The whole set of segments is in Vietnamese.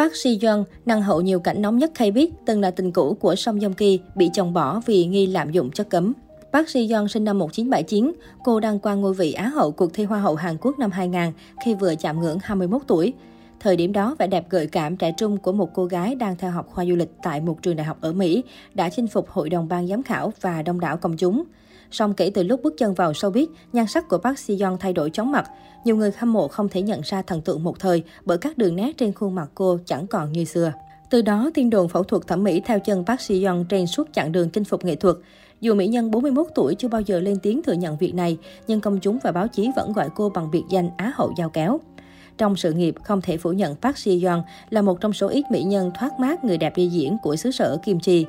Park Si Young, năng hậu nhiều cảnh nóng nhất K-pop, từng là tình cũ của Song Joong Ki, bị chồng bỏ vì nghi lạm dụng chất cấm. Park Si Yeon sinh năm 1979, cô đăng quang ngôi vị Á hậu cuộc thi Hoa hậu Hàn Quốc năm 2000 khi vừa chạm ngưỡng 21 tuổi. Thời điểm đó, vẻ đẹp gợi cảm trẻ trung của một cô gái đang theo học khoa du lịch tại một trường đại học ở Mỹ đã chinh phục hội đồng ban giám khảo và đông đảo công chúng. Song kể từ lúc bước chân vào showbiz, nhan sắc của Park Si Yeon thay đổi chóng mặt. Nhiều người hâm mộ không thể nhận ra thần tượng một thời bởi các đường nét trên khuôn mặt cô chẳng còn như xưa. Từ đó, tin đồn phẫu thuật thẩm mỹ theo chân Park Si Yeon trên suốt chặng đường chinh phục nghệ thuật. Dù mỹ nhân 41 tuổi chưa bao giờ lên tiếng thừa nhận việc này, nhưng công chúng và báo chí vẫn gọi cô bằng biệt danh Á hậu giao kéo. Trong sự nghiệp, không thể phủ nhận Park Si Yeon là một trong số ít mỹ nhân thoát mát người đẹp đi diễn của xứ sở Kim Chi.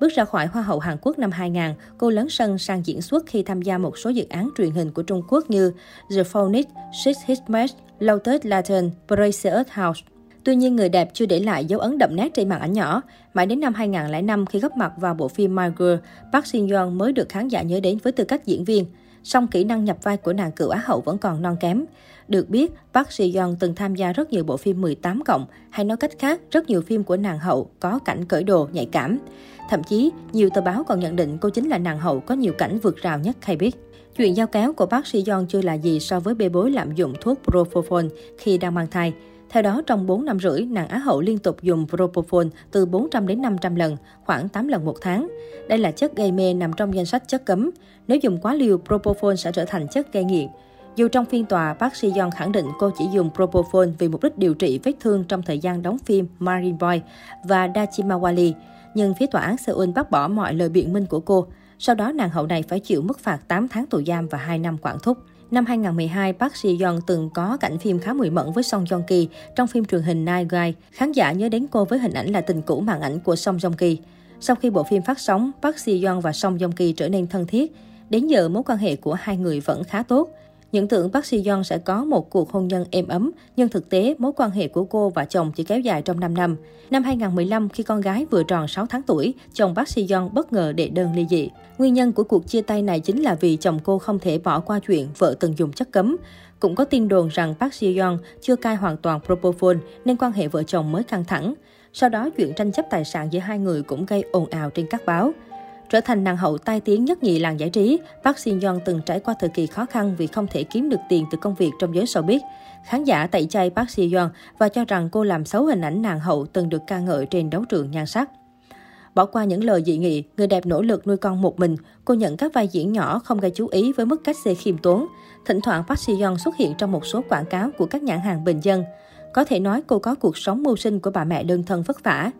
Bước ra khỏi Hoa hậu Hàn Quốc năm 2000, cô lấn sân sang diễn xuất khi tham gia một số dự án truyền hình của Trung Quốc như The Phonics, Six Hit Match, Lotus Latin, Precious House. Tuy nhiên, người đẹp chưa để lại dấu ấn đậm nét trên màn ảnh nhỏ. Mãi đến năm 2005 khi góp mặt vào bộ phim My Girl, Park Shin Yeon mới được khán giả nhớ đến với tư cách diễn viên. Song kỹ năng nhập vai của nàng cựu Á hậu vẫn còn non kém. Được biết, Park Si Yeon từng tham gia rất nhiều bộ phim 18 cộng, hay nói cách khác, rất nhiều phim của nàng hậu có cảnh cởi đồ nhạy cảm. Thậm chí, nhiều tờ báo còn nhận định cô chính là nàng hậu có nhiều cảnh vượt rào nhất hay biết. Chuyện giao kéo của Park Si Yeon chưa là gì so với bê bối lạm dụng thuốc Propofol khi đang mang thai. Theo đó, trong 4 năm rưỡi, nàng Á hậu liên tục dùng Propofol từ 400 đến 500 lần, khoảng 8 lần một tháng. Đây là chất gây mê nằm trong danh sách chất cấm. Nếu dùng quá liều, Propofol sẽ trở thành chất gây nghiện. Dù trong phiên tòa, bác sĩ Yeon khẳng định cô chỉ dùng Propofol vì mục đích điều trị vết thương trong thời gian đóng phim Marine Boy và Dachimawali, nhưng phía tòa án Seoul bác bỏ mọi lời biện minh của cô. Sau đó, nàng hậu này phải chịu mức phạt 8 tháng tù giam và 2 năm quản thúc. Năm 2012, Park Si Yeon từng có cảnh phim khá mùi mẫn với Song Joong Ki trong phim truyền hình Night Guy. Khán giả nhớ đến cô với hình ảnh là tình cũ màn ảnh của Song Joong Ki. Sau khi bộ phim phát sóng, Park Si Yeon và Song Joong Ki trở nên thân thiết. Đến giờ, mối quan hệ của hai người vẫn khá tốt. Những tưởng Park Si Young sẽ có một cuộc hôn nhân êm ấm, nhưng thực tế mối quan hệ của cô và chồng chỉ kéo dài trong 5 năm. Năm 2015, khi con gái vừa tròn 6 tháng tuổi, chồng Park Si Young bất ngờ đệ đơn ly dị. Nguyên nhân của cuộc chia tay này chính là vì chồng cô không thể bỏ qua chuyện vợ từng dùng chất cấm. Cũng có tin đồn rằng Park Si Young chưa cai hoàn toàn Propofol nên quan hệ vợ chồng mới căng thẳng. Sau đó, chuyện tranh chấp tài sản giữa hai người cũng gây ồn ào trên các báo. Trở thành nàng hậu tai tiếng nhất nhì làng giải trí, Park Shin Yeon từng trải qua thời kỳ khó khăn vì không thể kiếm được tiền từ công việc trong giới showbiz. Khán giả tẩy chay Park Shin Yeon và cho rằng cô làm xấu hình ảnh nàng hậu từng được ca ngợi trên đấu trường nhan sắc. Bỏ qua những lời dị nghị, người đẹp nỗ lực nuôi con một mình, cô nhận các vai diễn nhỏ không gây chú ý với mức cách xê khiêm tốn. Thỉnh thoảng Park Si Yeon xuất hiện trong một số quảng cáo của các nhãn hàng bình dân. Có thể nói cô có cuộc sống mưu sinh của bà mẹ đơn thân vất vả.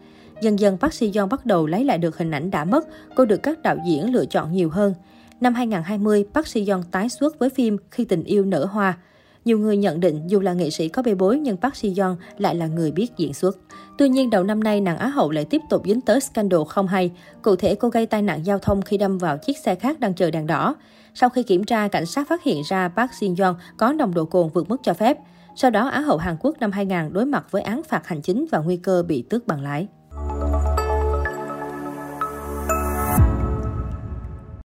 Dần dần Park Si Young bắt đầu lấy lại được hình ảnh đã mất, cô được các đạo diễn lựa chọn nhiều hơn. Năm 2020, Park Si Young tái xuất với phim Khi tình yêu nở hoa. Nhiều người nhận định dù là nghệ sĩ có bê bối nhưng Park Si Young lại là người biết diễn xuất. Tuy nhiên, đầu năm nay, nàng Á hậu lại tiếp tục dính tới scandal không hay. Cụ thể, cô gây tai nạn giao thông khi đâm vào chiếc xe khác đang chờ đèn đỏ. Sau khi kiểm tra, cảnh sát phát hiện ra Park Shin Young có nồng độ cồn vượt mức cho phép. Sau đó, Á hậu Hàn Quốc năm 2000 đối mặt với án phạt hành chính và nguy cơ bị tước bằng lái.